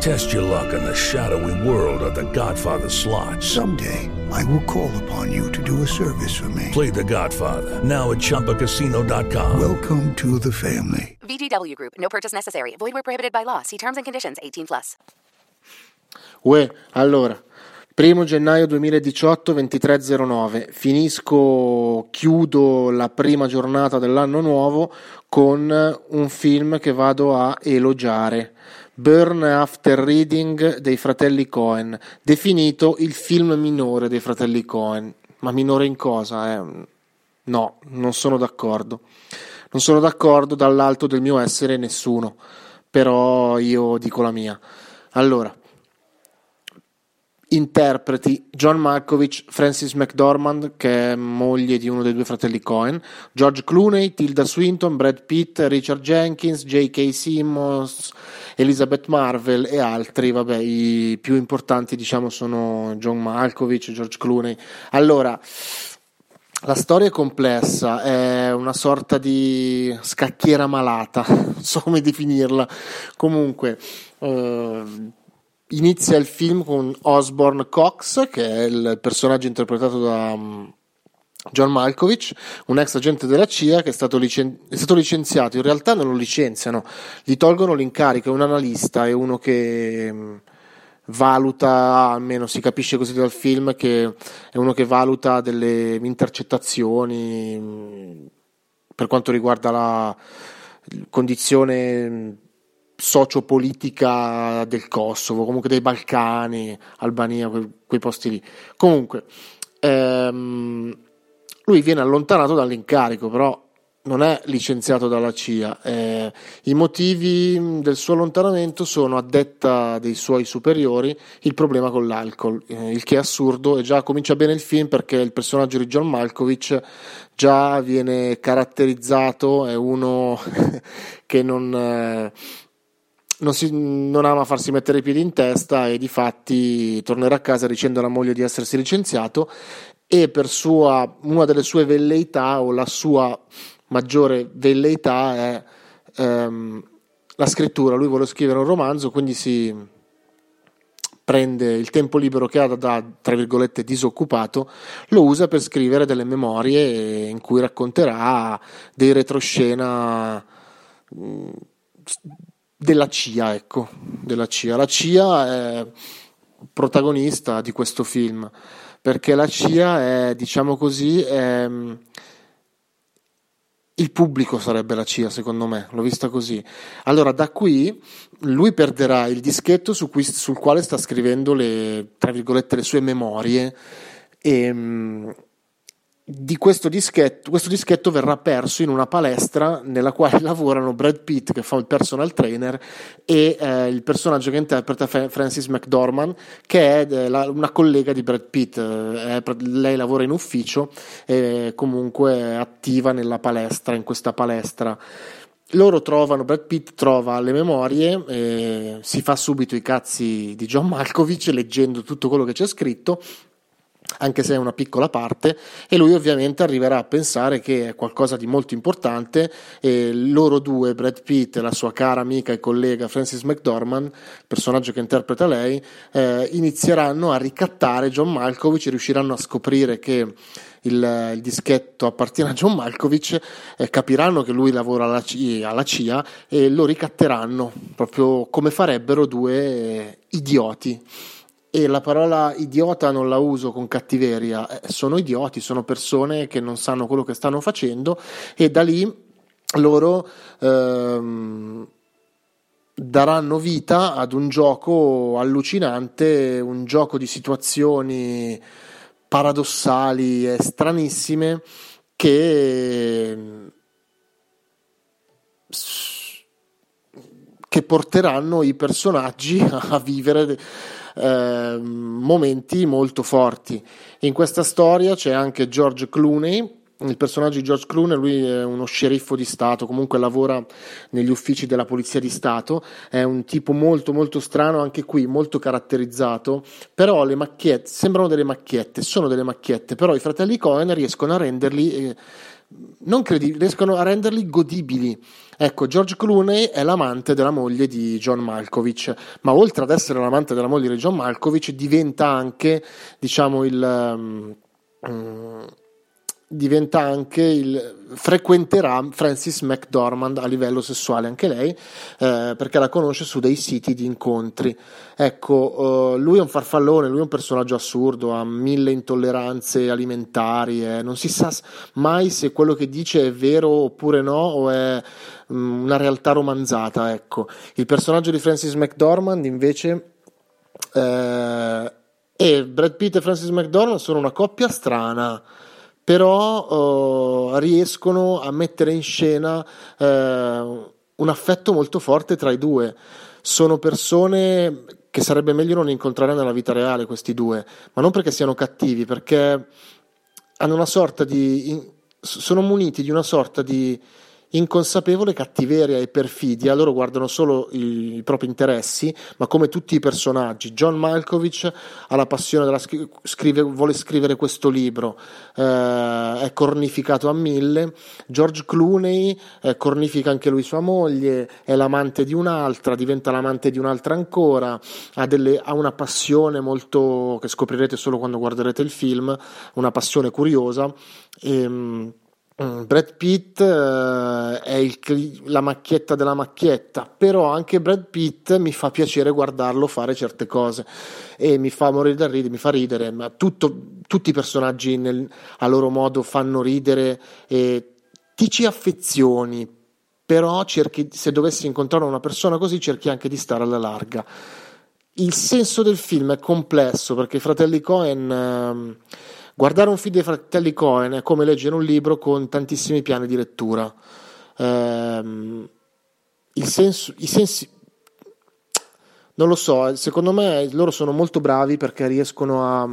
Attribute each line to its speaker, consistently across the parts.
Speaker 1: Test your luck in the shadowy world of The Godfather slot.
Speaker 2: Someday, I will call upon you to do a service for me.
Speaker 1: Play The Godfather now at ChumbaCasino.com.
Speaker 2: Welcome to the family.
Speaker 3: VGW Group. No purchase necessary. Void where prohibited by law. See terms and conditions. 18 plus.
Speaker 4: Uè, allora, primo gennaio 2018, 23.09, finisco, chiudo la prima giornata dell'anno nuovo con un film che vado a elogiare. Burn After Reading dei fratelli Cohen, definito il film minore dei fratelli Cohen. Ma minore in cosa? Eh? No, non sono d'accordo. Non sono d'accordo dall'alto del mio essere nessuno, però io dico la mia. Allora, interpreti John Malkovich, Francis McDormand, che è moglie di uno dei due fratelli Cohen, George Clooney, Tilda Swinton, Brad Pitt, Richard Jenkins, J.K. Simmons, Elizabeth Marvel e altri, vabbè, i più importanti diciamo sono John Malkovich, George Clooney. Allora, la storia è complessa, è una sorta di scacchiera malata, non so come definirla. Comunque, eh, inizia il film con Osborne Cox, che è il personaggio interpretato da um, John Malkovich, un ex agente della CIA che è stato, licen- è stato, licenziato. In realtà non lo licenziano, gli tolgono l'incarico, è un analista, è uno che um, valuta, almeno si capisce così dal film, che è uno che valuta delle intercettazioni um, per quanto riguarda la condizione sociopolitica del Kosovo, comunque dei Balcani, Albania, quei, quei posti lì. Comunque, ehm, lui viene allontanato dall'incarico, però non è licenziato dalla CIA. Eh, I motivi del suo allontanamento sono, a detta dei suoi superiori, il problema con l'alcol, eh, il che è assurdo e già comincia bene il film perché il personaggio di John Malkovich già viene caratterizzato, è uno che non... Eh, non, si, non, ama farsi mettere i piedi in testa e di fatti tornerà a casa dicendo alla moglie di essersi licenziato e per sua, una delle sue velleità o la sua maggiore velleità è ehm, la scrittura. Lui vuole scrivere un romanzo, quindi si prende il tempo libero che ha da, tra virgolette, disoccupato, lo usa per scrivere delle memorie in cui racconterà dei retroscena della CIA, ecco, della CIA. La CIA è protagonista di questo film, perché la CIA è, diciamo così, è, il pubblico sarebbe la CIA, secondo me, l'ho vista così. Allora, da qui lui perderà il dischetto su cui, sul quale sta scrivendo le, le sue memorie e di questo dischetto, questo dischetto verrà perso in una palestra nella quale lavorano Brad Pitt che fa il personal trainer e eh, il personaggio che interpreta Francis McDormand che è eh, la, una collega di Brad Pitt. Eh, lei lavora in ufficio e comunque attiva nella palestra in questa palestra. Loro trovano, Brad Pitt trova le memorie, eh, si fa subito i cazzi di John Malkovich leggendo tutto quello che c'è scritto anche se è una piccola parte, e lui ovviamente arriverà a pensare che è qualcosa di molto importante e loro due, Brad Pitt e la sua cara amica e collega Frances McDormand, personaggio che interpreta lei, eh, inizieranno a ricattare John Malkovich e riusciranno a scoprire che il, il dischetto appartiene a John Malkovich, eh, capiranno che lui lavora alla CIA, alla CIA, e lo ricatteranno, proprio come farebbero due eh, idioti e la parola idiota non la uso con cattiveria, eh, sono idioti, sono persone che non sanno quello che stanno facendo e da lì loro ehm, daranno vita ad un gioco allucinante, un gioco di situazioni paradossali e stranissime che che porteranno i personaggi a vivere Ehm, momenti molto forti. In questa storia c'è anche George Clooney, il personaggio di George Clooney, lui è uno sceriffo di Stato, comunque lavora negli uffici della Polizia di Stato, è un tipo molto molto strano, anche qui molto caratterizzato, però le macchiette sembrano delle macchiette, sono delle macchiette, però i fratelli Cohen riescono a renderli... Eh, non credi, riescono a renderli godibili. Ecco, George Clooney è l'amante della moglie di John Malkovich, ma oltre ad essere l'amante della moglie di John Malkovich, diventa anche, diciamo, il. Um, diventa anche il frequenterà Francis McDormand a livello sessuale anche lei eh, perché la conosce su dei siti di incontri. Ecco uh, lui è un farfallone lui è un personaggio assurdo ha mille intolleranze alimentari eh, non si sa mai se quello che dice è vero oppure no o è um, una realtà romanzata ecco. Il personaggio di Francis McDormand invece eh, e Brad Pitt e Francis McDormand sono una coppia strana però uh, riescono a mettere in scena uh, un affetto molto forte tra i due. Sono persone che sarebbe meglio non incontrare nella vita reale questi due, ma non perché siano cattivi, perché hanno una sorta di sono muniti di una sorta di inconsapevole cattiveria e perfidia, loro guardano solo i, i, propri interessi, ma come tutti i personaggi. John Malkovich ha la passione della scrive, vuole scrivere questo libro, eh, è cornificato a mille. George Clooney eh, cornifica anche lui sua moglie, è l'amante di un'altra, diventa l'amante di un'altra ancora, ha, delle, ha una passione molto che scoprirete solo quando guarderete il film, una passione curiosa. E, ehm, Brad Pitt uh, è il, la macchietta della macchietta, però anche Brad Pitt mi fa piacere guardarlo fare certe cose e mi fa morire da ridere, mi fa ridere, ma tutto, tutti i personaggi nel, a loro modo fanno ridere e ti ci affezioni, però cerchi, se dovessi incontrare una persona così cerchi anche di stare alla larga. Il senso del film è complesso perché i fratelli Cohen... Uh, Guardare un film dei fratelli Cohen è come leggere un libro con tantissimi piani di lettura. Ehm, il senso, I sensi. Non lo so, secondo me loro sono molto bravi perché riescono a.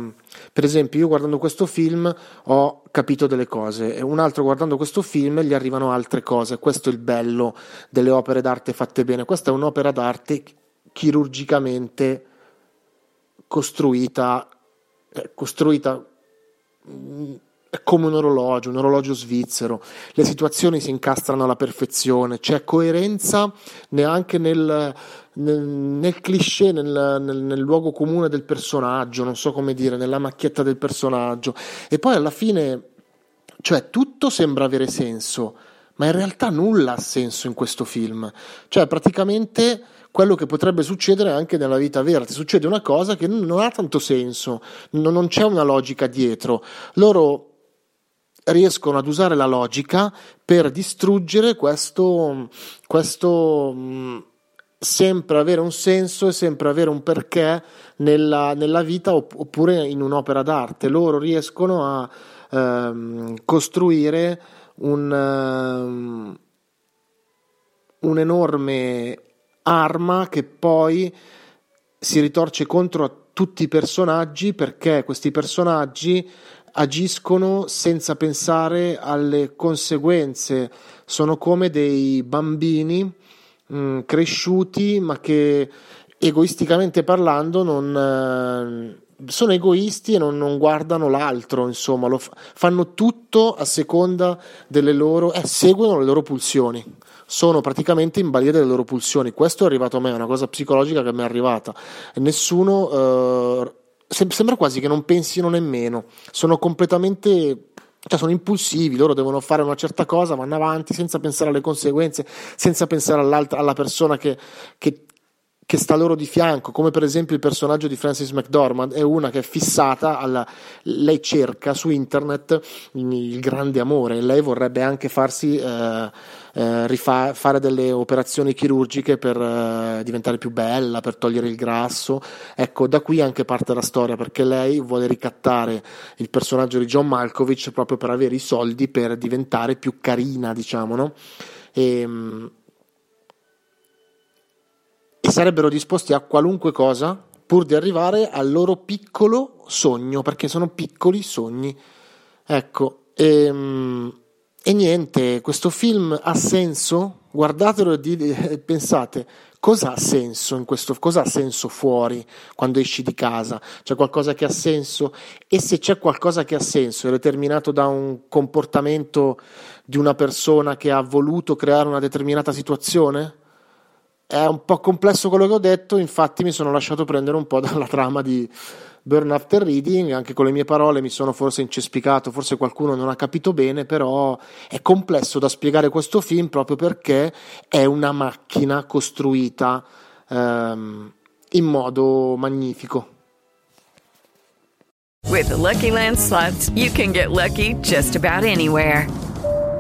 Speaker 4: Per esempio, io guardando questo film ho capito delle cose, e un altro guardando questo film gli arrivano altre cose. Questo è il bello delle opere d'arte fatte bene. Questa è un'opera d'arte chirurgicamente costruita, eh, costruita è come un orologio, un orologio svizzero, le situazioni si incastrano alla perfezione, c'è coerenza neanche nel, nel, nel cliché, nel, nel, luogo comune del personaggio, non so come dire, nella macchietta del personaggio. E poi alla fine, cioè, tutto sembra avere senso, ma in realtà nulla ha senso in questo film. Cioè, praticamente quello che potrebbe succedere anche nella vita vera. Ti succede una cosa che non ha tanto senso, non c'è una logica dietro. Loro riescono ad usare la logica per distruggere questo, questo sempre avere un senso e sempre avere un perché nella, nella, vita oppure in un'opera d'arte. Loro riescono a ehm, costruire un, um, un enorme arma che poi si ritorce contro a tutti i personaggi perché questi personaggi agiscono senza pensare alle conseguenze, sono come dei bambini mh, mm, cresciuti ma che egoisticamente parlando non... Sono egoisti e non, non, guardano l'altro, insomma, fa, fanno tutto a seconda delle loro, eh, seguono le loro pulsioni sono praticamente in balia delle loro pulsioni. Questo è arrivato a me, è una cosa psicologica che mi è arrivata. Nessuno. Eh, sembra quasi che non pensino nemmeno, sono completamente cioè sono impulsivi, loro devono fare una certa cosa, vanno avanti senza pensare alle conseguenze, senza pensare alla persona che, che, che, sta loro di fianco, come per esempio il personaggio di Francis McDormand, è una che è fissata, alla, lei cerca su internet il grande amore, lei vorrebbe anche farsi... Eh, eh, rifa- fare delle operazioni chirurgiche per eh, diventare più bella, per togliere il grasso. Ecco, da qui anche parte la storia, perché lei vuole ricattare il personaggio di John Malkovich proprio per avere i soldi per diventare più carina, diciamo, no? E, ehm, sarebbero disposti a qualunque cosa pur di arrivare al loro piccolo sogno, perché sono piccoli sogni. Ecco, e ehm, e niente, questo film ha senso? Guardatelo e pensate, cosa ha senso in questo, cosa ha senso fuori quando esci di casa? C'è qualcosa che ha senso? E se c'è qualcosa che ha senso, è determinato da un comportamento di una persona che ha voluto creare una determinata situazione? È un po' complesso quello che ho detto, infatti mi sono lasciato prendere un po' dalla trama di Burn After Reading, anche con le mie parole mi sono forse incespicato, forse qualcuno non ha capito bene, però è complesso da spiegare questo film proprio perché è una macchina costruita um, in modo magnifico.
Speaker 5: With the Lucky Land slots, you can get lucky just about anywhere.